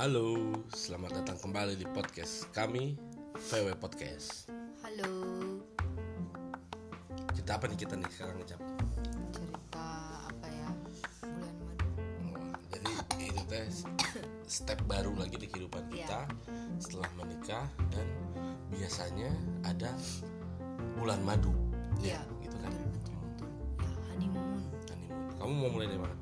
Halo, selamat datang kembali di podcast kami VW Podcast. Halo, Cerita apa nih kita nih sekarang nih Cap? cerita apa ya? Bulan madu. Wah, Jadi ini teh step baru lagi di kehidupan Iya. kita setelah menikah dan biasanya ada bulan madu. Iya, gitu kan. betul. Ya, honeymoon. Honeymoon. Kamu mau mulai dari mana?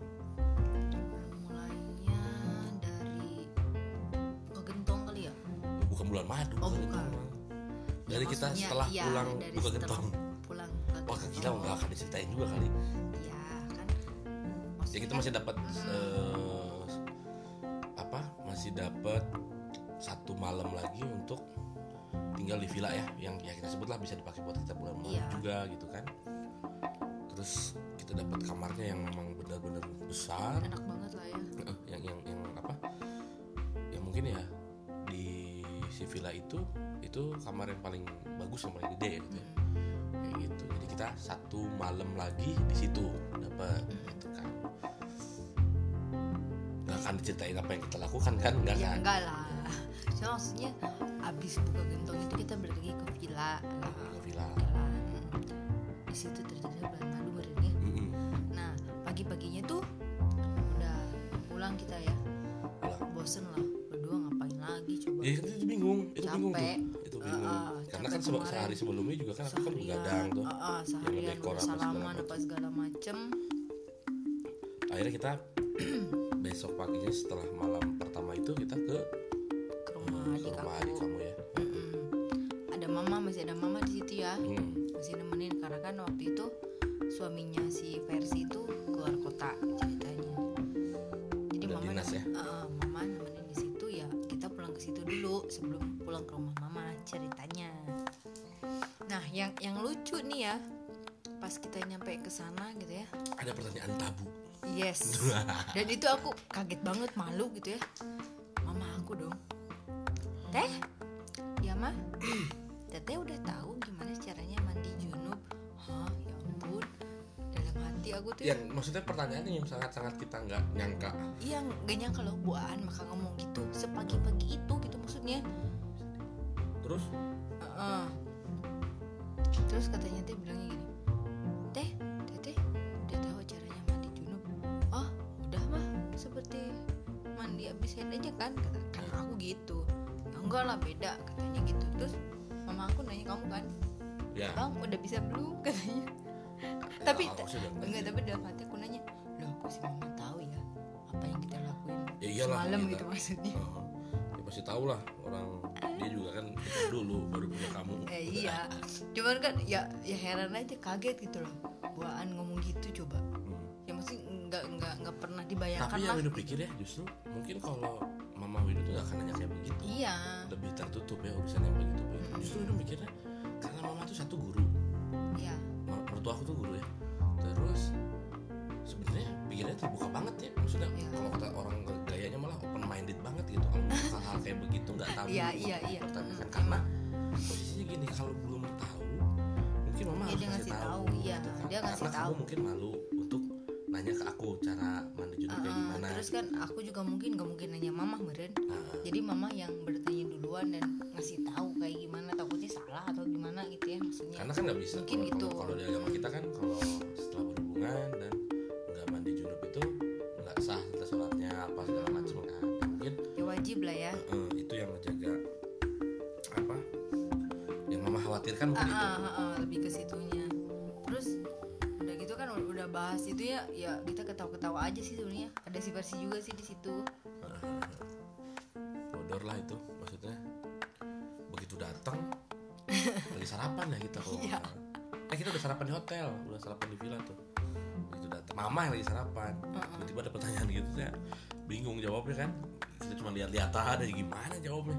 Kita maksudnya, setelah iya, pulang dari buka gentong. Pulang ke Wah, kita gentong. nggak akan diceritain juga kali. Iya, kan. Ya kita masih dapat eh, apa? Masih dapat satu malam lagi untuk tinggal di villa ya, yang ya kita sebutlah bisa dipakai buat kita bulan malam Iya. juga gitu kan. Terus kita dapat kamarnya yang memang benar-benar besar, enak banget lah ya. Yang yang yang apa? Ya mungkin ya si villa itu itu kamar yang paling bagus yang paling gede ya gitu ya. Kayak gitu. Jadi kita satu malam lagi di situ dapat gitu kan. Gak akan diceritain apa yang kita lakukan kan? Gak Ya kan? enggak lah. Cuma maksudnya abis buka gentong itu kita balik lagi ke villa lah. Ke villa. Jalan. Di situ terjadi bulan madu barunya. Mm-mm. Nah, pagi-paginya tuh udah pulang kita ya. Pulang. Bosen lah. Bingung, tuh. Itu bingung. Ah, Karena kan kemarin. sehari sebelumnya juga kan aku kan begadang tuh. seharian ngedekor udah apa segala salaman macam. apa segala macem. Akhirnya kita besok paginya setelah malam pertama itu kita ke ke rumah ke adik rumah aku. adik kamu ya. Mm-mm. Ada mama masih ada mama di situ ya. Hmm. Masih nemenin karena kan waktu itu suaminya si Versi itu keluar kota ceritanya. Jadi Udah mama dinas ya? Eh, mama nemenin di situ ya. Kita pulang ke situ dulu sebelum pulang ke rumah mama ceritanya. Nah, yang yang lucu nih ya. Pas kita nyampe ke sana gitu ya. Ada pertanyaan tabu. Yes. Dan itu aku kaget banget malu gitu ya. Mama aku dong. Teh? Ya mah. Teteh udah tahu gimana caranya mandi junub. Hah, ya ampun. Dalam hati aku tuh Yang maksudnya pertanyaannya yang sangat-sangat kita nggak nyangka. Iya, gak nyangka loh buaan maka ngomong gitu sepagi-pagi itu gitu maksudnya. Terus Heeh. Terus katanya teh bilangnya gini, teh, teteh udah tahu caranya mandi junub. Oh, udah mah seperti mandi abis head aja kan kata kata aku gitu. Ya enggak lah beda katanya gitu. Terus mama aku nanya kamu kan, ya. bang udah bisa belum katanya. tapi sih udah enggak tapi dalam hati aku nanya, loh aku sih mama tahu ya apa yang kita lakuin Ya iyalah, semalam kita- gitu maksudnya. Oh, ya pasti tahu lah kan dulu baru punya kamu. Eh, iya cuman kan ya ya heran aja kaget gitu loh buaan ngomong gitu coba Hmm. ya mesti nggak nggak nggak pernah dibayangkan Tapi lah yang Widu pikir ya justru mungkin kalau Mama Widu tuh gak akan nanya kayak begitu. iya Lebih tertutup ya urusan yang begitu. Be. Justru Widu mikirnya karena Mama tuh satu guru. iya Mertua aku tuh guru ya. Terus sebenarnya pikirannya terbuka banget ya. Maksudnya Iya. kalau kata orang gayanya malah open minded banget gitu. Kalau hal-hal kayak begitu nggak tahu. Iya, iya, iya. Pertanyakan Mm, karena posisinya gini kalau belum tahu mungkin Mama Iya, harus dia ngasih tahu. tahu, iya. gitu kan. Dia ngasih karena kamu tahu. mungkin malu untuk nanya ke aku cara mandi junub kayak Ah, gimana. terus kan aku juga mungkin nggak mungkin nanya mama meren Nah, jadi mama yang bertanya duluan dan ngasih tahu kayak gimana takutnya salah atau gimana gitu ya maksudnya karena kan nggak bisa Mungkin kalau, gitu. kalau- kalau di agama kita kan kalau setelah berhubungan dan lah ya. Eh, itu yang menjaga apa? Yang mama khawatirkan mungkin itu. ah, ah, ah, lebih ke situnya. Terus udah gitu kan udah bahas itu ya ya kita ketawa-ketawa aja sih sebenarnya. Ada si versi juga sih di situ. Bodor lah itu maksudnya. Begitu datang lagi sarapan ya kita kalau Iya. eh kita udah sarapan di hotel udah sarapan di villa tuh. Begitu datang mama yang lagi sarapan. Tiba-tiba ada pertanyaan gitu saya bingung jawabnya kan cuma lihat-lihat aja gimana jawabnya?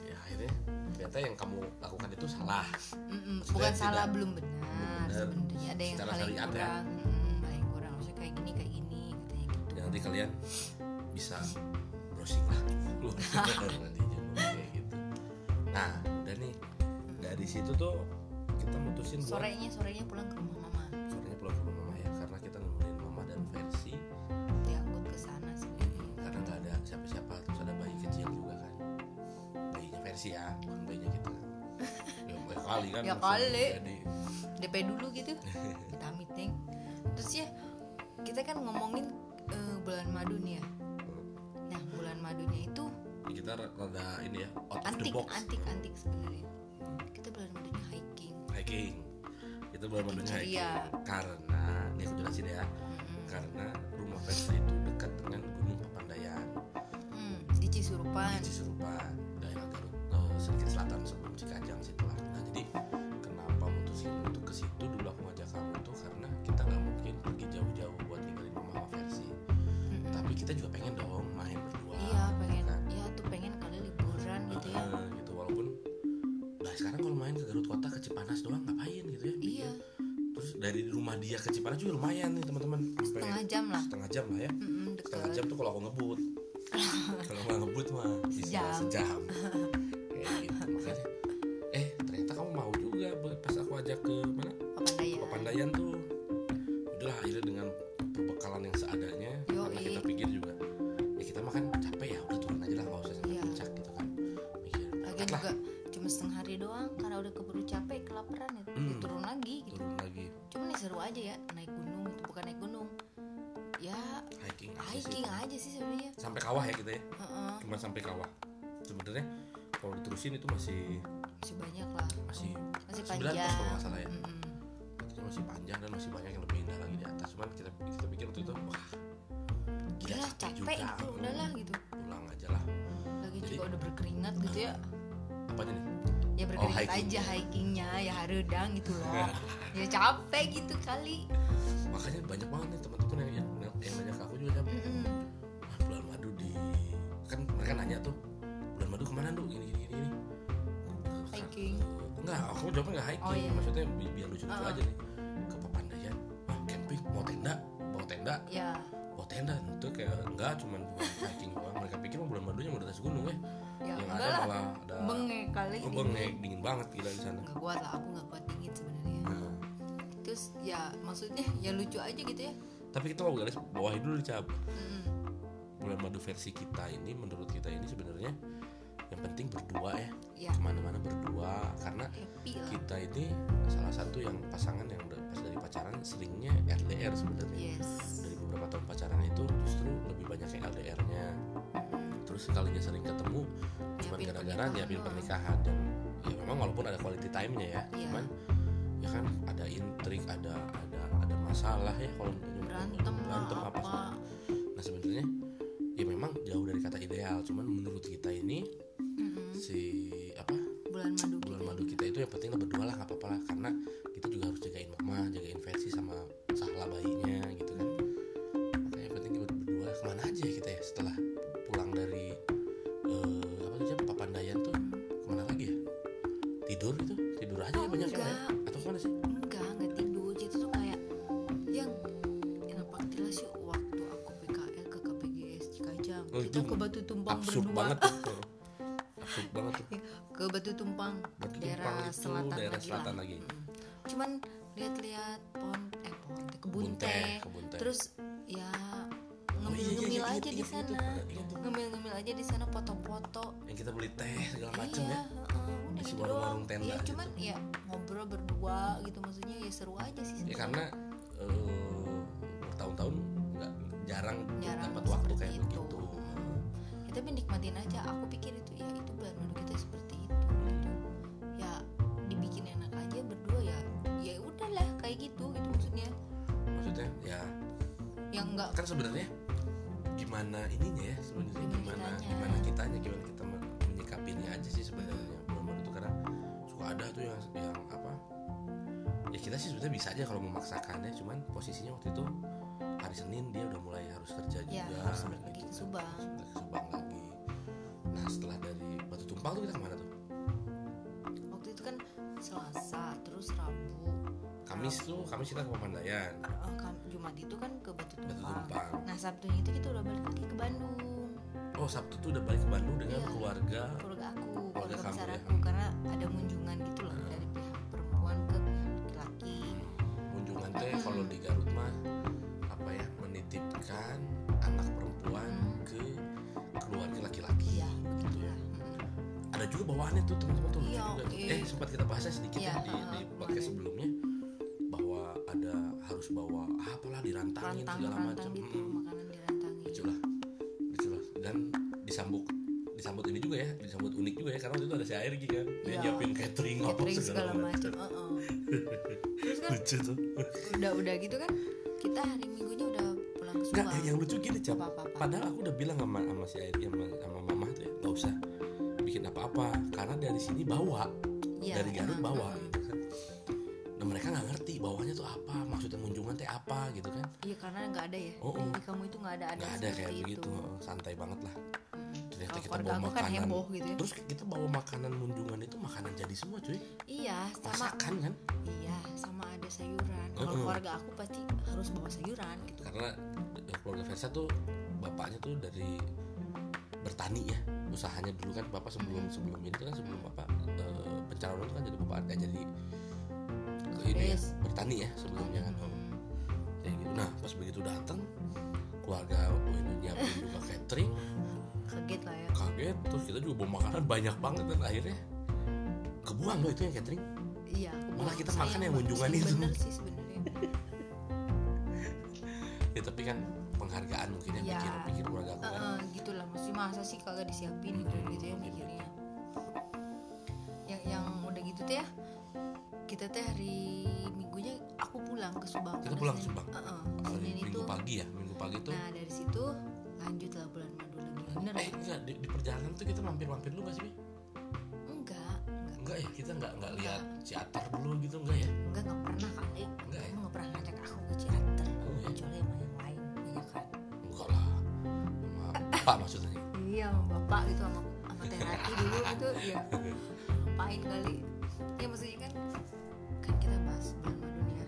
Ya akhirnya ternyata yang kamu lakukan itu salah. Mm-mm, Maksudnya bukan tidak- salah belum benar benar. sebenarnya. Ada yang Secara syariat ya. kurang Mm, ada yang kurang maksudnya kayak gini kayak gini katanya gitu. Ya nanti kalian bisa browsing lah. Dulu nanti kayak gitu. Nah udah nih. Dari situ tuh kita mutusin buat sorenya sorenya pulang ke rumah sih ya bayinya kita ya banyak kali kan Ya kali. jadi. DP dulu gitu. Kita meeting terus ya kita kan ngomongin eh, bulan madu nih ya. Nah bulan madunya itu ya kita rada ini ya out of the antik box. antik antik sebenarnya. Kita bulan madunya hiking. Hiking. Itu bulan madunya hiking. Karena ini aku jelasin ya. Mm-mm. karena rumah Versi itu dekat dengan Gunung Papandayan Hmm, di Cisurupan. Di Cisurupan daerah Garut sedikit selatan sebelum Cikajang situ lah nah jadi kenapa mutusin untuk ke situ? Dulu aku ngajak kamu tuh karena kita nggak mungkin pergi jauh-jauh buat ninggalin mama sama Versi. Mm-mm. tapi kita juga pengen dong main berdua iya pengen. kan? ya tuh pengen kali liburan gitu ya. Gitu. Walaupun nah sekarang kalau main ke Garut kota ke Cipanas doang ngapain gitu ya iya. Terus dari rumah dia ke Cipanas juga lumayan nih teman-teman. Setengah jam lah. setengah jam lah ya. Mm-mm, setengah deket jam tuh kalau aku ngebut. Kalau nggak ngebut mah bisa Sejam. sejam aja sih sebenarnya. Sampai kawah ya kita ya? Heeh, cuma sampai kawah. Sebenarnya kalau diterusin itu masih masih banyak lah. Masih masih 9 panjang. kalau nggak salah ya. Mm-mm. itu masih panjang dan masih banyak yang lebih indah lagi di atas. Cuman kita kita pikir waktu itu wah gila capek. juga. itu udahlah gitu. pulang aja lah. Lagi Jadi- juga udah berkeringat gitu ya. Apanya nih ya berkeringat hiking. aja hikingnya ya harudang gitu loh. Ya capek gitu kali. Makanya banyak banget nih teman-teman yang yang, yang nanya ke aku juga siapa ke mana tuh gini gini gini. Hiking. enggak. Aku jawabnya enggak hiking. Oh, iya. maksudnya bi- biar lucu-lucu Ah. aja nih. Ke Papandayan. Wah camping. Mau tenda. Bawa tenda. Ya bawa tenda. Itu kayak enggak cuman hiking doang. Mereka pikir mah bulan madunya mau di atas gunung ya. Ya yang ada lah. malah ada bengek kali. Oh, dingin. bengek. Dingin banget gila di sana. Nggak kuat lah. Aku nggak kuat dingin sebenarnya. Nah, terus ya maksudnya ya lucu aja gitu ya. Tapi kita mau garis bawahi dulu cap Mm-mm. bulan madu versi kita ini menurut kita ini sebenarnya yang penting berdua ya. Ya ke mana-mana berdua karena happy lah. kita ini salah satu yang pasangan yang udah pas dari pacaran seringnya LDR sebenarnya. Yes. Dari beberapa tahun pacaran itu justru lebih banyak yang LDR-nya Mm-mm. terus sekalinya sering ketemu cuman Nyiapin gara-gara nyiapin pernikahan. Dan ya memang walaupun ada quality time-nya ya Iya. cuman ya kan ada intrik ada ada ada masalah ya kalau berantem berantem apa, apa. nah sebenarnya ya memang jauh dari kata ideal cuman menurut kita ini. Si apa? Bulan madu bulan kita madu kita itu yang penting lah berdua lah nggak apa-apa lah. Karena Tumpang Batu daerah selatan daerah lagi selatan lah. lagi. Mm. cuman lihat-lihat pohon eh pohon teh, kebun teh, terus ya Oh, iya, iya, ngemil-ngemil iya, aja inget, di sana ngemil-ngemil aja di sana foto-foto yang kita beli teh segala macem iya, ya udah Isi gitu warung-warung tenda Iya, gitu. cuman ya ngobrol berdua gitu maksudnya ya seru aja sih ya karena eh, bertahun-tahun nggak jarang, Jarang dapat waktu kayak itu. begitu ya, tapi nikmatin aja aku pikir itu ya itu madu kita seperti kan sebenarnya gimana ininya ya sebenarnya Gimana gimana kitanya. gimana kita me- menyikapinya aja sih sebenarnya bulan madu itu. Karena suka ada tuh yang yang apa ya kita sih sebenarnya bisa aja kalau memaksakannya. Cuman posisinya waktu itu hari Senin dia udah mulai harus kerja ya juga harus balik lagi ke Subang ke Subang lagi. Nah setelah dari Batu Tumpang tuh kita ke mana tuh? Waktu itu kan Selasa terus Rabu Kamis tuh Kamis kita ke Papandayan eh, Kam- Jumat itu kan ke Batu Batu Tumpang. Tumpang nah Sabtunya itu kita udah balik lagi ke Bandung. Oh Sabtu tuh udah balik ke Bandung dengan Iya. keluarga. keluarga aku Keluarga keluarga besar ya. aku karena ada kunjungan gitu loh dari pihak perempuan ke pihak laki-laki. Kunjungan teh kalau di Garut mah apa ya menitipkan anak perempuan Hmm. ke keluarga laki-laki. Iya begitulah Mm. ada juga bawaannya tuh teman-teman tuh Iya, juga. Eh sempat kita bahasnya sedikit Iya, ya di, di podcast sebelumnya harus bawa apalah dirantangin rantang segala macam. gitu Mm-mm. makanan dirantangin. Lucu lah lucu lah dan disambut disambut ini juga ya disambut unik juga ya karena waktu itu ada si Airgi kan dia Iya. nyiapin catering, apa catering segala, segala macam. terus kan lucu tuh. udah udah gitu kan kita hari minggunya udah pulang Enggak, Subang yang lucu gini cap Apa, apa, apa? padahal aku udah bilang sama sama si Airgi sama, sama mama tuh ya nggak usah bikin apa-apa karena dari sini bawa Iya, dari Garut uh-uh, bawa dan mereka nggak ngerti bawahnya tuh apa maksudnya kunjungan teh apa gitu kan. Iya karena nggak ada ya. Oh, oh. di kamu itu nggak ada ada nggak ada kayak begitu itu. santai banget lah. Ternyata kita bawa kan makanan. heboh gitu ya. Terus kita bawa makanan kunjungan itu makanan jadi semua cuy. Iya sama masakan kan? Iya sama ada sayuran. Kalau Uh-uh. keluarga aku pasti harus bawa sayuran gitu. Karena eh, keluarga Versa tuh bapaknya tuh dari bertani ya. Usahanya dulu kan bapak sebelum sebelum ini kan sebelum bapak eh, pencalonan tuh kan jadi bapak eh, jadi ini ya, Kades. bertani ya sebelumnya kan Mm. kayak gitu. Nah pas begitu datang keluarga oh, ini nyiapin juga catering. Kaget lah ya. Kaget terus kita juga bawa makanan banyak banget dan akhirnya kebuang loh itu yang catering. Iya Malah kita makan yang kunjungan itu. bener sih sebenarnya. Ya tapi kan penghargaan mungkin yang Ya. pikir pikir keluarga aku kan Heeh, gitu lah. Maksudnya masa sih kagak disiapin gitu gitu ya mikirnya kita teh hari minggunya aku pulang ke Subang. Kita pulang ke Subang. Heeh, Hari Senin minggu itu. pagi ya? Minggu pagi tuh? Nah dari situ lanjut lah bulan madu lagi. Bener eh enggak di, di perjalanan tuh kita mampir-mampir dulu gak sih enggak enggak. Enggak ya? Kita enggak enggak. lihat Ciater dulu gitu enggak ya? Enggak enggak pernah kali Enggak ya? enggak pernah ngajak aku ke Ciater Oh, iya. kecuali sama yang lain banyak kan. Enggak lah. Sama Pak maksudnya. Iya sama bapak gitu sama sama Terati dulu gitu ya. Ngapain kali? Ya maksudnya kan kan kita bahas bulan madu nih ya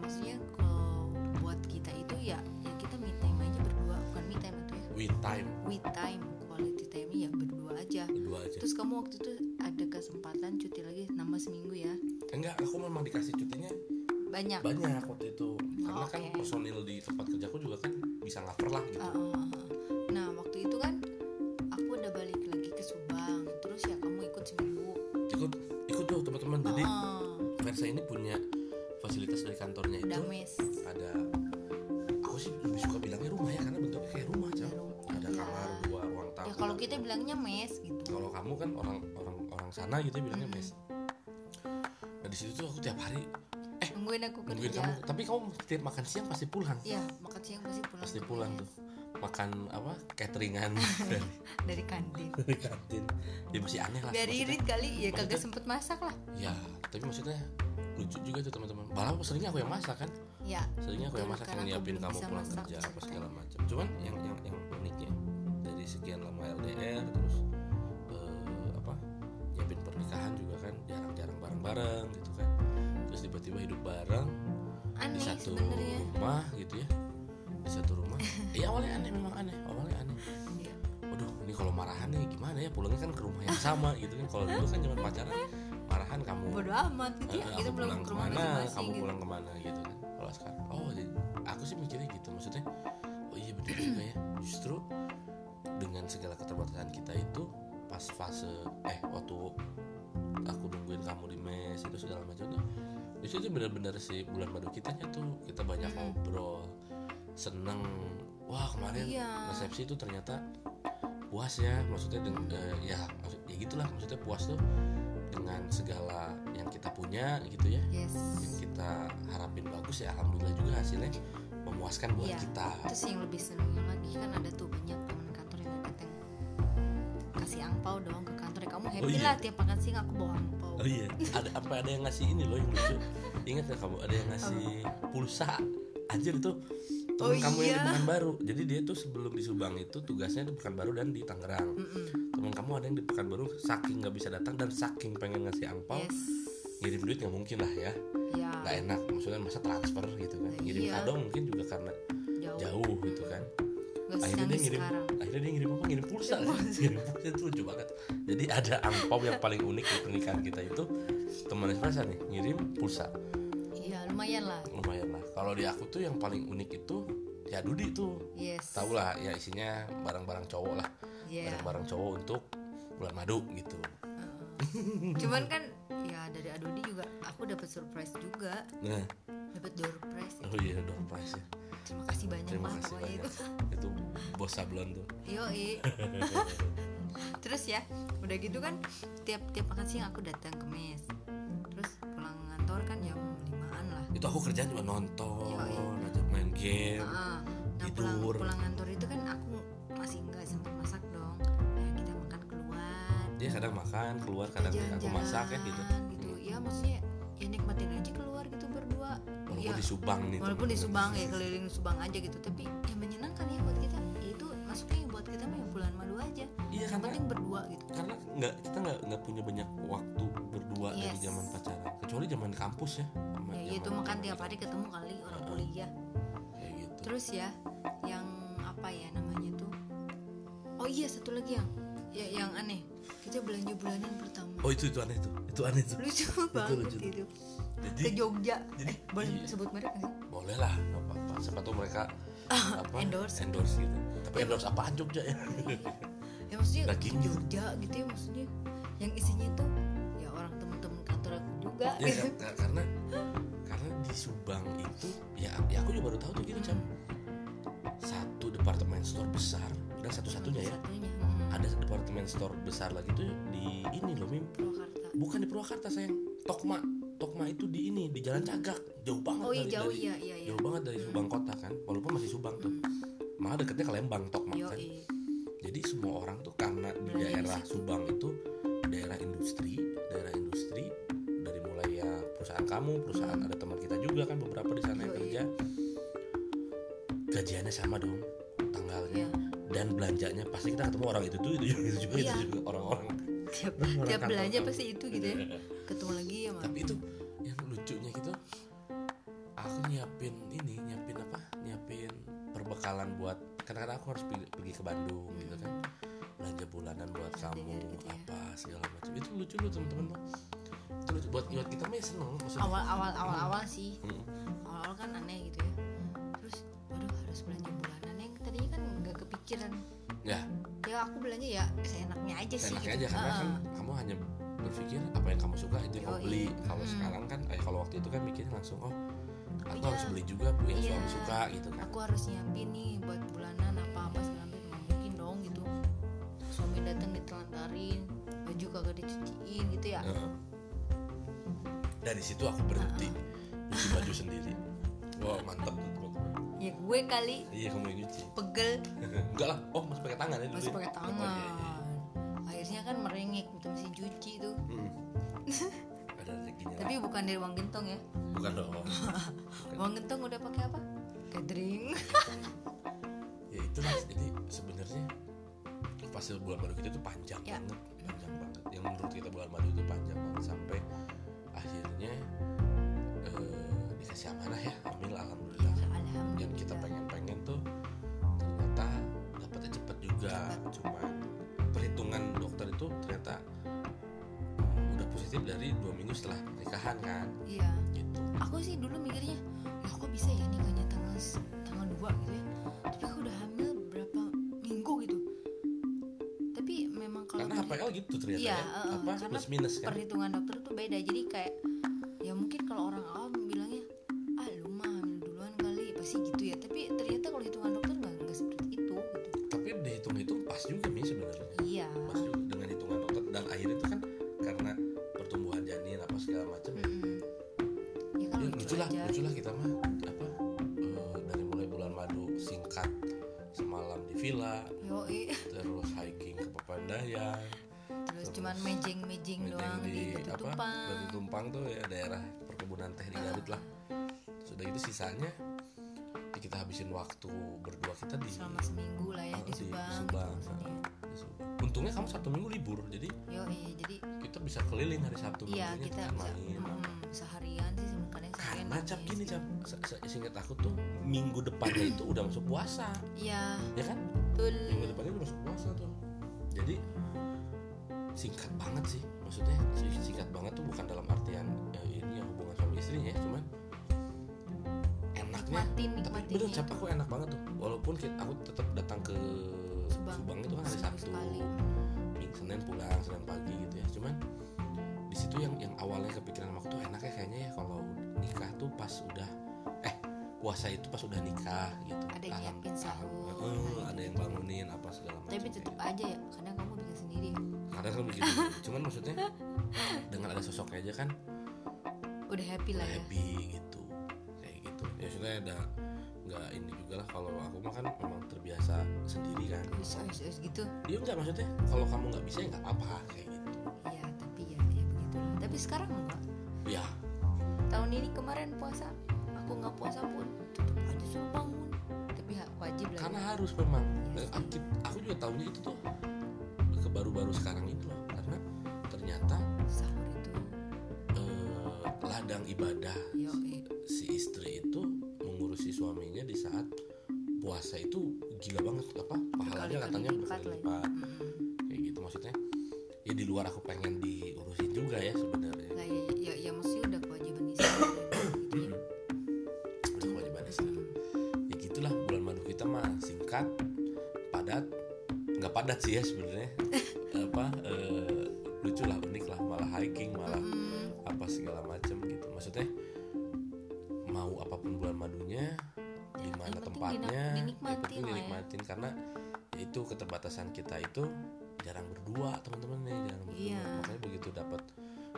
maksudnya kalau buat kita itu ya ya kita me time aja berdua bukan me time itu ya. With time. We time quality time ya berdua aja. Berdua aja. Terus kamu waktu itu ada kesempatan cuti lagi nambah seminggu ya? Enggak aku memang dikasih cutinya banyak. banyak waktu itu. Karena kan oke. personil di tempat kerjaku juga kan bisa cover lah gitu. Ah, ah, sana gitu ya bilangnya mes nah di situ tuh aku tiap hari nungguin aku nungguin kerja. kamu. Tapi kamu setiap makan siang pasti pulang. Ya makan siang pasti pulang. Pasti pulang tuh. Makan apa? Cateringan. Dari, dari kantin. Dari kantin. Ya masih aneh lah dari maksudnya. irit kali ya kagak sempet masak lah. Ya tapi maksudnya lucu juga tuh teman-teman. Malah seringnya aku yang masak kan? Ya seringnya aku yang masak yang nyiapin kamu pulang kerja apa segala macam. Cuman yang yang yang uniknya dari sekian lama LDR terus jarang-jarang bareng-bareng gitu kan. Terus tiba-tiba hidup bareng di aneh satu sebenarnya. rumah gitu ya. Di satu rumah. Iya awalnya aneh memang aneh awalnya aneh. Iya. waduh ini kalau marahan nih gimana ya? Pulangnya kan ke rumah yang sama gitu kan. Kalau dulu kan zaman pacaran marahan kamu. Bodo amat. Gitu ya Eh, kita aku pulang ke rumah ke mana? kamu gitu. pulang ke mana gitu kan. Kalau sekarang oh jadi aku sih mikirnya gitu maksudnya. Oh iya betul juga ya. Justru dengan segala keterbatasan kita itu pas fase eh waktu aku nungguin kamu di mes itu segala macam tuh. Di situ benar-benar si bulan madu kitanya tuh kita banyak ngobrol seneng. Wah kemarin Iya. resepsi itu ternyata puas ya maksudnya dengan eh, ya ya gitulah maksudnya puas tuh dengan segala yang kita punya gitu ya. Yes. Yang kita harapin bagus ya alhamdulillah juga hasilnya memuaskan buat Iya. kita. terus yang lebih senengnya lagi kan ada tuh banyak teman kantor yang datang kasih angpau dong ke kamu happy iya. lah tiap makan siang aku bawa angpau. Oh iya. Ada apa ada yang ngasih ini loh yang lucu? Ingat gak kamu? Ada yang ngasih pulsa. Anjir itu teman Oh kamu yang di iya. Pekanbaru jadi dia tuh sebelum di Subang itu tugasnya di Pekanbaru dan di Tangerang. Mm-mm. teman kamu ada yang di Pekanbaru saking nggak bisa datang dan saking pengen ngasih angpau yes. ngirim duit nggak mungkin lah ya. Ya nggak enak maksudnya masa transfer gitu kan. Nah, ngirim iya. kado mungkin juga karena jauh, jauh gitu kan. Gak akhirnya dia ngirim sekarang akhirnya dia ngirim apa? Ngirim pulsa. Ngirim pulsa. Itu lucu banget. Jadi ada angpau yang paling unik di pernikahan kita itu teman Espresso nih ngirim pulsa. Iya lumayan lah. Lumayan lah. Kalau di aku tuh yang paling unik itu ya Dudi tuh. Yes. Tau lah ya isinya barang-barang cowok lah. Yeah. barang-barang cowok untuk bulan madu gitu. Cuman kan ya dari Adodi juga aku dapat surprise juga. Nah. Dapat door prize ya. oh iya door prize ya terima kasih banyak terima kasih banyak. itu. Itu bos sablon tuh. Yoi. terus ya udah gitu kan tiap tiap makan siang aku datang ke mes terus pulang kantor kan jam limaan lah. Itu aku kerjaan cuma nonton ngajak main game Ah, nah pulang Tidur. pulang kantor itu kan aku masih nggak sempat masak dong. Ya kita makan keluar. Dia kadang makan keluar kadang aku jalan-jalan masak ya gitu. gitu. Ya maksudnya di Subang nih walaupun di. Subang ya keliling Subang aja gitu tapi ya menyenangkan ya buat kita. Ya itu masuknya buat kita mah yang bulan madu aja. Iya yang karena penting berdua gitu. karena nggak kita nggak nggak punya banyak waktu berdua dari Yes. zaman pacaran. Kecuali zaman kampus ya sama ya itu makan tiap hari ketemu kali orang kuliah. Kayak gitu. Terus ya yang apa ya namanya tuh? Oh iya satu lagi yang ya yang aneh kita belanja bulanan pertama. Oh itu itu aneh tuh itu aneh tuh lucu banget lucu. itu jadi ke Jogja. jadi eh boleh iya. sebut merek nggak sih? Boleh lah nggak apa-apa. Siapa tuh mereka apa Endorse. endorse gitu. Tapi endorse apaan Jogja ya? Ya maksudnya ke Dagingnya. Jogja gitu ya maksudnya. Yang isinya tuh ya orang temen-temen kantor aku juga. Ya gitu. kar- karena karena di Subang itu ya, ya aku juga baru tahu tuh gitu cam satu departemen store besar. Dan satu-satunya ya? Satunya hmm, ada departemen store besar lagi tuh di ini loh Mim. Purwakarta. Bukan di Purwakarta sayang. Tokma. Tokma itu di ini di Jalan Cagak. Jauh banget oh iya dari, jauh. dari- iya iya iya. jauh banget dari Subang kota kan? Walaupun masih Subang tuh. Malah deketnya ke Lembang Tokma yo kan? Jadi semua orang tuh karena di Belanja di daerah situ. Subang itu daerah industri daerah industri dari mulai ya perusahaan kamu perusahaan ada teman kita juga kan beberapa di sana yang kerja. Gajiannya sama dong tanggalnya. Iya. Dan belanjanya pasti kita ketemu orang itu tuh itu juga itu juga, Iya. itu juga orang-orang. Tiap orang tiap belanja pasti itu gitu ya. Ketemu lagi ya tapi itu yang lucunya gitu aku nyiapin ini nyiapin apa? Nyiapin perbekalan buat kadang-kadang aku harus pergi, pergi ke Bandung gitu kan. Belanja bulanan buat kamu gitu ya. apa segala macam. Itu lucu loh teman-teman. Tuh itu lucu buat buat kita mah seneng maksudnya. Awal awal awal awal sih. Mm. awal awal kan aneh gitu ya kepikiran ya. Ya aku belanja ya seenaknya aja sih enaknya gitu. aja karena kan Ah, kamu hanya berpikir apa yang kamu suka itu kamu beli. Kalau Mm. sekarang kan eh kalau waktu itu kan mikirnya langsung oh aku iya. harus beli juga bu yang Iya. suami suka gitu kan. Aku harus nyiapin nih buat bulanan apa apa segala macam. Mungkin dong gitu. Suami datang ditelantarin baju kagak dicuciin gitu ya. Heeh. dari situ aku berhenti nyuci baju sendiri. Wow teman-teman ya gue kali. Iya kamu yang nyuci. Pegel. Enggak lah. Oh masih pakai tangan ya dulu masih pakai Oh, tangan. iya, iya. akhirnya kan merengek minta mesin cuci tuh Mm. ada rezekinya tapi lah. bukan dari uang gentong ya. Bukan dong. Uang gentong udah pakai apa? Catering. Ya itulah jadi sebenarnya fase bulan madu kita tuh panjang Ya. banget panjang banget. Yang menurut kita bulan madu itu panjang banget sampai akhirnya eh, dikasih amanah ya alhamdulillah alhamdulillah yang kita pengen-pengen tuh ternyata dapatnya cepet juga. Cuman perhitungan dokter itu ternyata udah positif dari dua minggu setelah pernikahan kan? Iya. Gitu. Aku sih dulu mikirnya ya kok bisa ya nikahnya tanggal tanggal 2 gitu ya? Tapi aku udah hamil berapa minggu gitu. Tapi memang kalau karena HPL gitu ternyata Iya, ya? eh, apa plus minus kan? perhitungan dokter tuh beda. Jadi kayak Sabtu iya kita bisa main mm, seharian sih sebenarnya karena cap gini cap seingat aku tuh minggu depannya itu udah masuk puasa. Iya ya kan? betul. Minggu depannya udah masuk puasa tuh. Jadi singkat banget sih maksudnya sing- singkat banget tuh bukan dalam artian ya, ini yang hubungan suami istrinya ya cuman enaknya nikmatin tapi bener cap aku enak banget tuh. Walaupun aku tetap datang ke Subang. Subang, itu kan hari Sabtu. senin pulang senin pagi gitu ya cuman di situ yang yang awalnya kepikiran sama aku tuh enaknya kayaknya ya kalau nikah tuh pas udah eh puasa itu pas udah nikah gitu. Ada yang nyiapin sahur, kayak eh, ada yang bangunin apa segala macam tapi tetap gitu. aja ya kadang kamu bikin sendiri. Kadang kan begitu. Cuman maksudnya dengan ada sosoknya aja kan udah happy lah udah ya. happy gitu kayak gitu. Ya maksudnya ada nggak ini juga lah kalau aku mah kan memang terbiasa sendiri kan. Wis gitu. Dia enggak maksudnya kalau kamu nggak bisa ya nggak apa kayak gitu tapi sekarang enggak. Ya. Tahun ini kemarin puasa aku nggak puasa pun tetap aja suruh bangun. Tapi ha- wajib lah karena ya. harus memang. Iya Eh, aku, aku juga tahunya itu tuh ke baru-baru sekarang itu loh. Karena ternyata sahur itu. eh, ladang ibadah yo eh, si istri itu mengurusi suaminya di saat puasa itu gila banget apa pahalanya katanya lipat berkali lah ya. kayak gitu maksudnya. Ya di luar aku pengen diurusin juga ya padat sih ya sebenarnya apa eh, lucu lah unik lah malah hiking malah Mm, apa segala macam gitu maksudnya mau apa pun bulan madunya di Ya, yang tempatnya dinak- yang dinikmatin ya. dinikmatin karena ya itu keterbatasan kita itu jarang berdua teman-teman nih jarang berdua Iya. makanya begitu dapat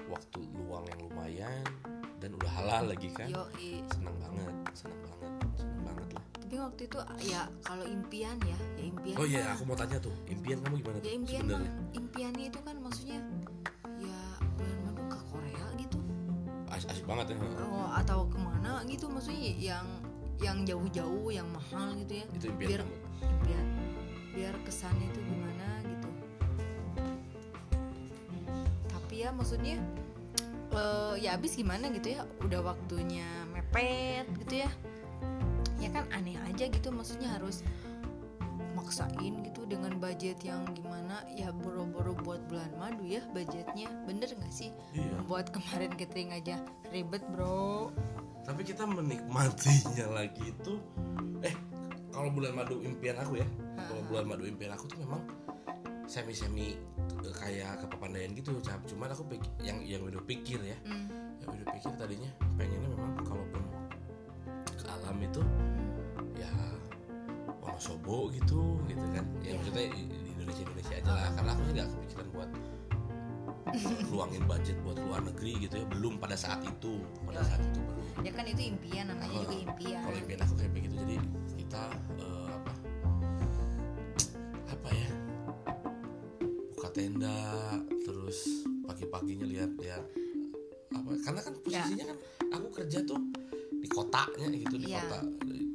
waktu luang yang lumayan dan udah halal lagi kan yo eh. senang banget senang banget senang banget lah tapi waktu itu ya kalau impian ya ya impian oh iya mah- aku mau tanya tuh impian kamu gimana ya tuh impian sebenarnya? Impiannya itu kan maksudnya ya bulan madu ke Korea gitu. Asik, asik banget ya. Oh, atau ke mana gitu maksudnya yang yang jauh-jauh yang mahal gitu ya. Itu impian biar kamu. biar biar kesannya itu gimana gitu. Tapi ya maksudnya eh, ya habis gimana gitu ya udah waktunya mepet gitu ya. Ya kan aneh aja gitu maksudnya harus maksain gitu dengan budget yang gimana ya boro-boro buat bulan madu ya budgetnya. Bener nggak sih? Iya. Buat kemarin catering aja. Ribet bro. Tapi kita menikmatinya lagi itu eh kalau bulan madu impian aku ya. Kalau bulan madu impian aku tuh memang semi semi kayak kepandaian gitu cap. Cuman aku pikir, yang yang udah pikir ya. Hmm, yang udah pikir tadinya pengennya memang kalaupun ke alam itu Wonosobo gitu gitu kan. Ya Iya. maksudnya di Indonesia Indonesia aja lah. Karena aku sih nggak kepikiran buat luangin budget buat luar negeri gitu ya. Belum pada saat itu pada Iya. saat itu belum. Ya kan itu impian namanya juga impian. Kalau impian aku kayak begitu. Jadi kita eh, apa? Apa ya? Buka tenda terus pagi-paginya lihat-lihat apa? Karena kan posisinya kan aku kerja tuh di kotanya gitu di Iya. kota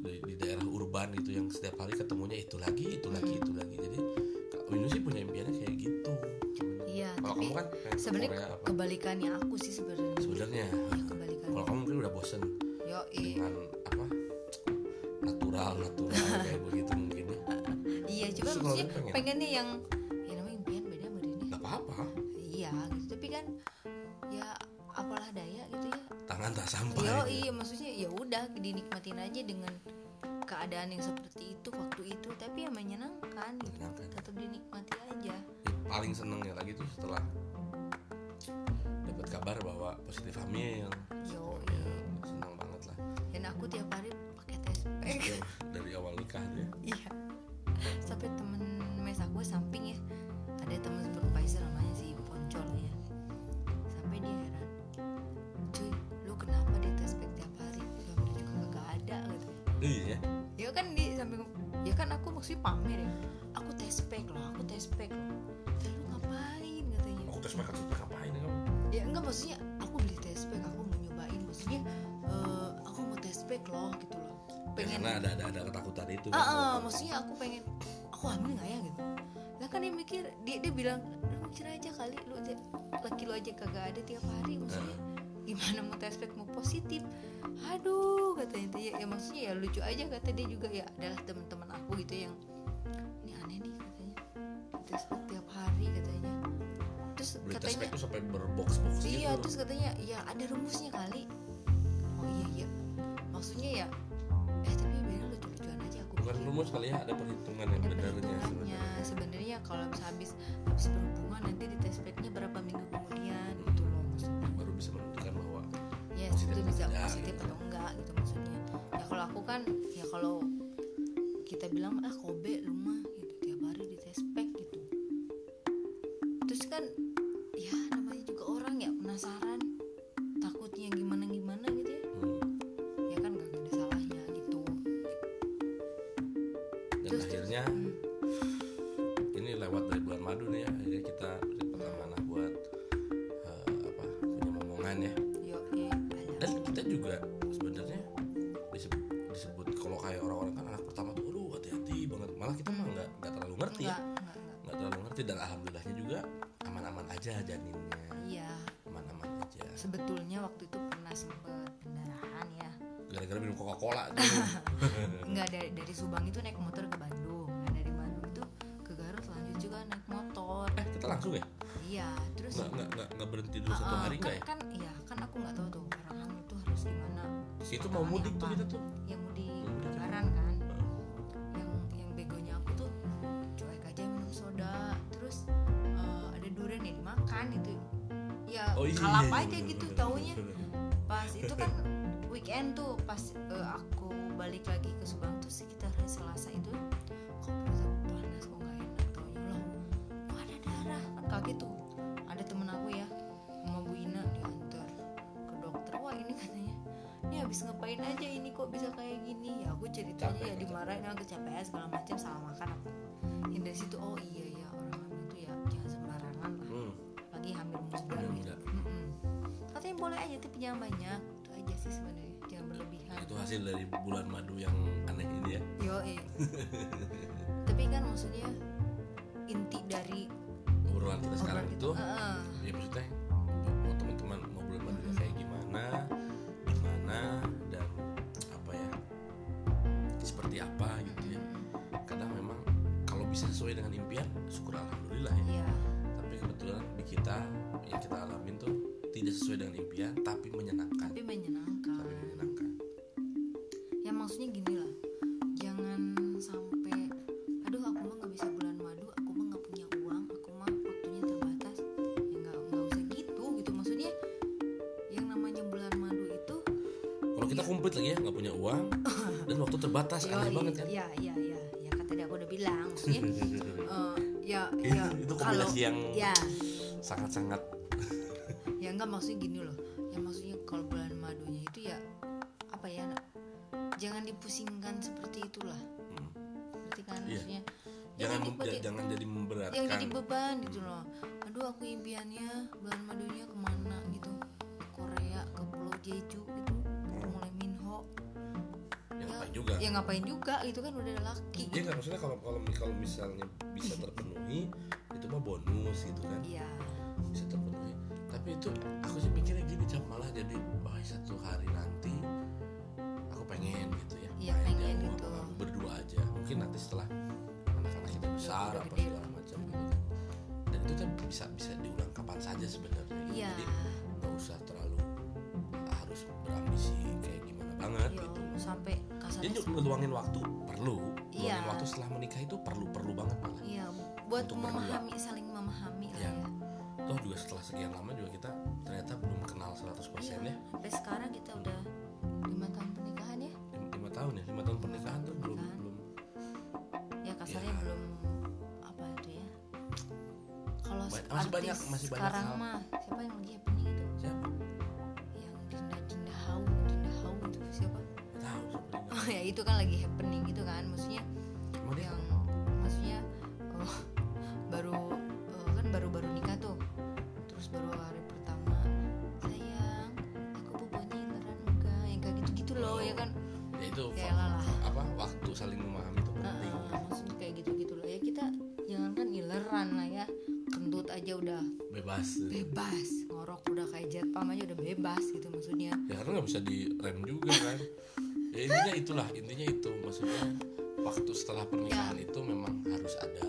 di, di- daerah urban gitu yang setiap hari ketemunya itu lagi itu lagi itu lagi. Jadi Kak Windu sih punya impiannya kayak gitu. Iya kalau kamu kan sebenarnya kebalikannya aku sih sebenarnya. Sebenarnya. Ya kebalikannya. Kalau kamu mungkin udah bosen yo dengan apa? Natural natural kayak begitu mungkin ya iya maksudnya lu pengen? pengennya yang ya namanya impian beda sama ini nggak apa-apa. Iya gitu. Tapi kan apalah daya gitu ya. Tangan tak sampai. Yo iya maksudnya ya udah dinikmatin aja dengan keadaan yang seperti itu waktu itu tapi ya menyenangkan gitu. Menyenangkan. tetap dinikmati aja. Ya, paling senengnya lagi tuh setelah dapat kabar bahwa positif hamil. Yo ya senang banget lah. Dan aku tiap hari pakai tes pack Ya, dari awal nikah ya iya. Sampai temen mes iya. Ya kan di samping ya kan aku maksudnya pamer ya. Aku tes pack loh aku tes pack loh "Lah, lu ngapain katanya? Aku tes pakai tes ngapain ya kamu ya enggak maksudnya aku beli tes pack aku mau nyobain. Maksudnya eh, aku mau tes pack loh gitu loh. Ya, pengen karena ada ada ada ketakutan itu. Ah ah, maksudnya aku pengen aku hamil nggak ya gitu? Lah kan dia mikir dia dia bilang lu mikir aja kali lu aja- laki lu aja kagak ada tiap hari. Maksudnya gimana mau tes pack mau positif aduh katanya itu ya, ya maksudnya ya lucu aja kata dia juga ya adalah teman-teman aku gitu yang ini aneh nih katanya. Tes pack tiap hari katanya. Terus beli katanya sampai berbox-box iya gitu. terus katanya ya ada rumusnya kali. Oh iya iya. Maksudnya ya eh tapi bener lucu-lucuan aja aku bukan rumus kali ya ada perhitungan yang ada benernya sebenarnya. Sebenarnya kalau habis habis berhubungan nanti di tes packnya berapa minggu kemudian ya atau tidak, positif atau enggak gitu maksudnya. Ya kalau aku kan ya kalau kita bilang ah kobe lu mah itu mau mudik tuh kita tuh. Ya mudik lebaran kan. Yang yang begonya aku tuh cuek aja minum soda. Terus eh, ada durian ya dimakan itu ya Oh, iya, kalap iya, aja bener, gitu bener, taunya. bener. pas itu kan weekend tuh pas eh, aku balik lagi ke Subang tuh sekitar hari Selasa itu kok perut aku panas kok nggak enak taunya. Loh kok ada darah? Kan kaget tuh ngapain aja ini kok bisa kayak gini. Ya aku ceritanya Capek, ya dimarahin ah, kecapean segala macam salah makan apa ya dari situ oh iya ya orang hamil tuh ya jangan sembarangan lah. Hmm, lagi hamil muda. Mm-mm. katanya boleh aja tapi jangan banyak. Itu aja sih sebenarnya jangan berlebihan. Itu hasil dari bulan madu yang aneh ini ya. Yo tapi kan maksudnya inti dari obrolan kita sekarang obrolan itu Heeh. ya maksudnya kita yang kita alamin tuh tidak sesuai dengan impian tapi menyenangkan. Tapi menyenangkan. Tapi menyenangkan. Ya maksudnya gini lah. Jangan sampai aduh aku mah nggak bisa bulan madu aku mah nggak punya uang aku mah waktunya terbatas. Ya nggak nggak usah gitu gitu. Maksudnya yang namanya bulan madu itu kalau kita komplit lagi ya nggak punya uang dan waktu terbatas Yo, aneh banget kan? iya iya iya ya kan tadi aku udah bilang maksudnya eh, ya ya itu kalau yang ya sangat-sangat. Ya enggak maksudnya gini loh. Ya maksudnya kalau bulan madunya itu ya apa ya jangan dipusingkan seperti itulah. Hmm, berarti kan Iya. maksudnya? Jangan dibuat- ja- jangan jadi memberatkan. Yang jadi beban gitu loh. Aduh aku impiannya bulan madunya ke mana gitu? Ke Korea ke Pulau Jeju gitu. Mulai Minho. Ya ngapain juga? ya ngapain juga gitu kan udah ada laki Iya nggak maksudnya kalau kalau kalau misalnya bisa terpenuhi itu mah bonus gitu kan. Iya tapi itu aku sih mikirnya gini cap malah jadi oh satu hari nanti aku pengen gitu ya Iya, main pengen gitu. aku berdua aja mungkin nanti setelah anak-anak kita besar udah apa gede. segala macam gitu kan dan itu kan bisa bisa diulang kapan saja sebenarnya gitu. iya jadi nggak usah terlalu harus berambisi kayak gimana banget Yo, gitu sampai kasarnya jadi ngeluangin waktu perlu Iya. ngeluangin waktu setelah menikah itu perlu perlu banget malah iya buat Untuk berdua. memahami saling memahami lah Iya. ya toh juga setelah sekian lama juga kita ternyata belum kenal 100% Iya, ya. sampai sekarang kita udah lima tahun pernikahan ya. Lim- lima tahun ya? Lima tahun pernikahan tuh belum belum. Ya kasarnya Ya. belum apa itu ya. Kalau Ba- artis masih banyak- masih banyak sekarang hal. mah siapa yang lagi happening itu? Siapa? Yang Dinda Dinda Hau Dinda Hau itu siapa? Tahu oh ya itu kan lagi happening gitu kan maksudnya dia? yang maksudnya itu lah apa waktu saling memahami itu penting. Heeh, maksudnya kayak gitu-gitu loh. Ya kita jangankan ileran lah ya. Kentut aja udah bebas. bebas. Ngorok udah kayak jet pump aja udah bebas gitu maksudnya. Ya karena nggak bisa direm juga kan? Ya intinya itulah intinya itu. Maksudnya waktu setelah pernikahan Ya. itu memang harus ada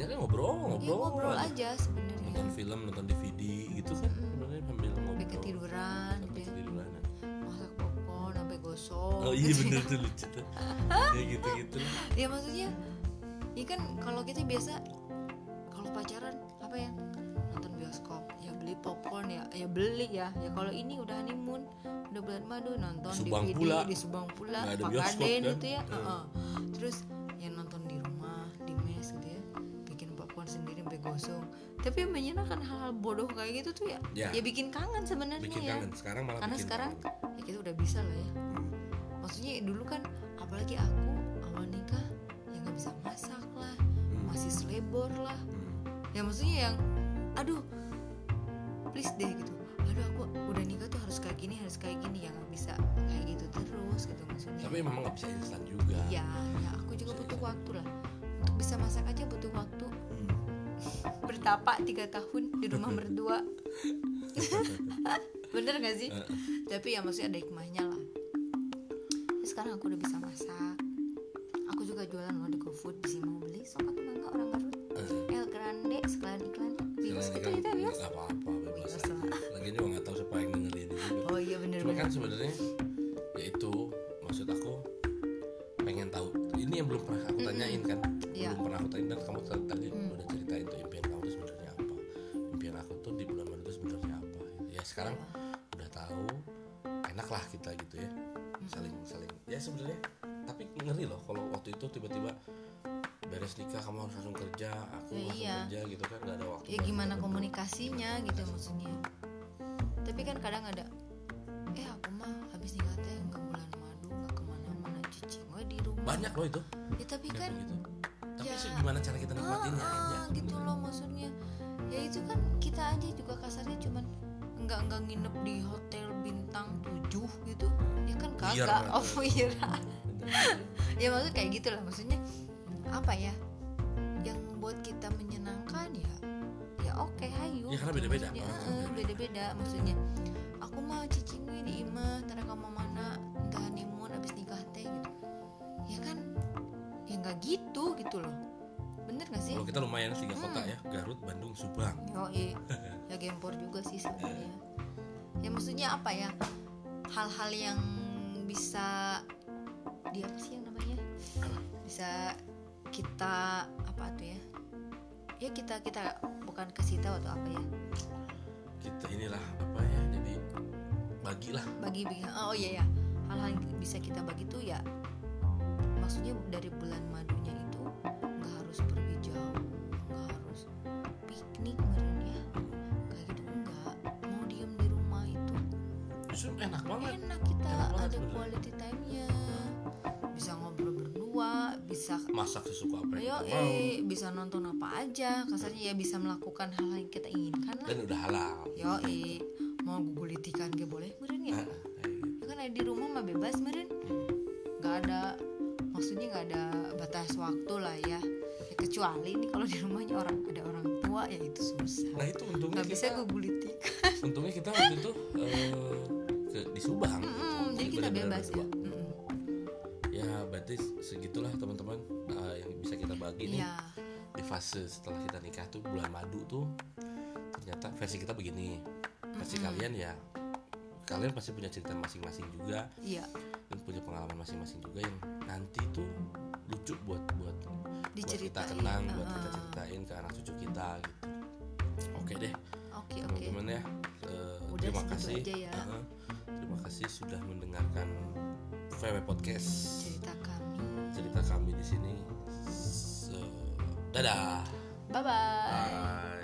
banyaknya ngobrol ngobrol, ya ngobrol aja. aja sebenarnya nonton film nonton DVD gitu kan Mm-mm. sebenarnya sambil ngobrol sampai ketiduran sampai gitu ya ketiduran masak popcorn sampai gosong oh iya gitu bener ya. tuh lucu tuh ya gitu gitu ya maksudnya ya kan kalau kita biasa kalau pacaran apa ya nonton bioskop ya beli popcorn ya ya beli ya ya kalau ini udah honeymoon udah bulan madu nonton Di Subang DVD pula. di Subang pula Nggak ada Pak bioskop, Kaden kan? itu ya Hmm. heeh. terus gosong tapi menyenangkan hal-hal bodoh kayak gitu tuh ya Ya. ya bikin kangen sebenarnya bikin ya kangen sekarang malah karena bikin sekarang kangen. ya kita udah bisa lah ya Hmm. maksudnya dulu kan apalagi aku awal nikah ya nggak bisa masak lah Hmm. masih selebor lah Hmm. ya maksudnya yang aduh please deh gitu aduh aku udah nikah tuh harus kayak gini harus kayak gini ya nggak bisa kayak gitu terus gitu maksudnya tapi memang nggak bisa instan juga ya ya aku juga butuh waktu lah untuk bisa masak aja butuh waktu. Bertapa tiga tahun di rumah berdua. Bener gak sih? Tapi ya maksudnya ada hikmahnya lah. Sekarang aku udah bisa masak. Aku juga jualan loh di GoFood bisa mau beli sok atau enggak orang Garut. Eh. El Grande sekalian iklan. Gitu kan kita bebas nggak apa-apa bebas lagi juga nggak tahu siapa yang dengerin ini. Oh iya bener cuma bener kan sebenarnya ya itu maksud aku pengen tahu. Ini yang belum pernah aku tanyain kan? Iya. belum pernah aku tanyain dan kamu ya sekarang udah tahu enak lah kita gitu ya saling saling ya sebenarnya tapi ngeri loh kalau waktu itu tiba-tiba beres nikah kamu harus langsung kerja aku Ya, langsung iya. kerja gitu kan nggak ada waktu ya gimana komunikasinya gitu maksudnya. Tapi kan kadang ada eh aku mah habis nikah teh nggak bulan madu nggak ke mana-mana cicing we di rumah. Banyak loh itu. Ya tapi kan kayak gitu. Tapi ya. sih gimana cara kita nikmatinnya Ah, aja gitu loh maksudnya. Ya itu kan kita aja juga kasarnya cuman nggak nggak nginep di hotel bintang 7 gitu? Ya kan Wira kagak oh wira ya maksudnya kayak gitu lah maksudnya apa ya? Yang buat kita menyenangkan ya ya oke hayu Ya, karena gitu. beda-beda. Maksudnya, Orang kan eh, beda-beda. beda-beda maksudnya. Aku mah cicing di imah tara kamu mana entah honeymoon abis nikah teh gitu. Ya kan? Ya nggak gitu gitu loh. Bener gak sih? Kalau kita lumayan tiga Hmm. kota ya, Garut, Bandung, Subang. Yo, ya gempor juga sih sebenarnya. Ya maksudnya apa ya? Hal-hal yang bisa di apa sih yang namanya? Bisa kita apa tuh ya? Ya kita kita bukan kasih tahu atau apa ya? Kita inilah apa ya, jadi bagilah. Bagi bagi oh iya ya. Hal-hal yang bisa kita bagi tuh ya maksudnya dari bulan madunya ada sebenarnya. quality time-nya. Bisa ngobrol berdua bisa Masak sesuka apa yang ayo kita mau. eh bisa nonton apa aja. Kasarnya ya bisa melakukan hal yang kita inginkan lah. Dan udah halal. yo eh mau gugulitikan gak boleh meren ya? Gitu. kan ada di rumah mah bebas meren nggak ada maksudnya nggak ada batas waktu lah ya. Ya, kecuali nih kalau di rumahnya orang ada orang tua ya itu susah. Nah itu untungnya nggak bisa kita, gugulitik untungnya kita waktu itu eh, ke di Subang. Mm-mm, jadi kita bebas ya. Mm-mm. Ya berarti segitulah teman-teman eh, yang bisa kita bagi nih Iya. di fase setelah kita nikah tuh bulan madu tuh ternyata versi kita begini. Versi kalian ya kalian pasti punya cerita masing-masing juga iya dan punya pengalaman masing-masing juga yang nanti tuh lucu buat buat buat kita kenang, buat kita ceritain ke anak cucu kita gitu. Oke deh, oke oke teman-teman ya. Eh, Udah terima kasih. aja ya. uh-uh. terima kasih sudah mendengarkan VW Podcast cerita kami cerita kami di sini. Se- Dadah. bye bye Bye.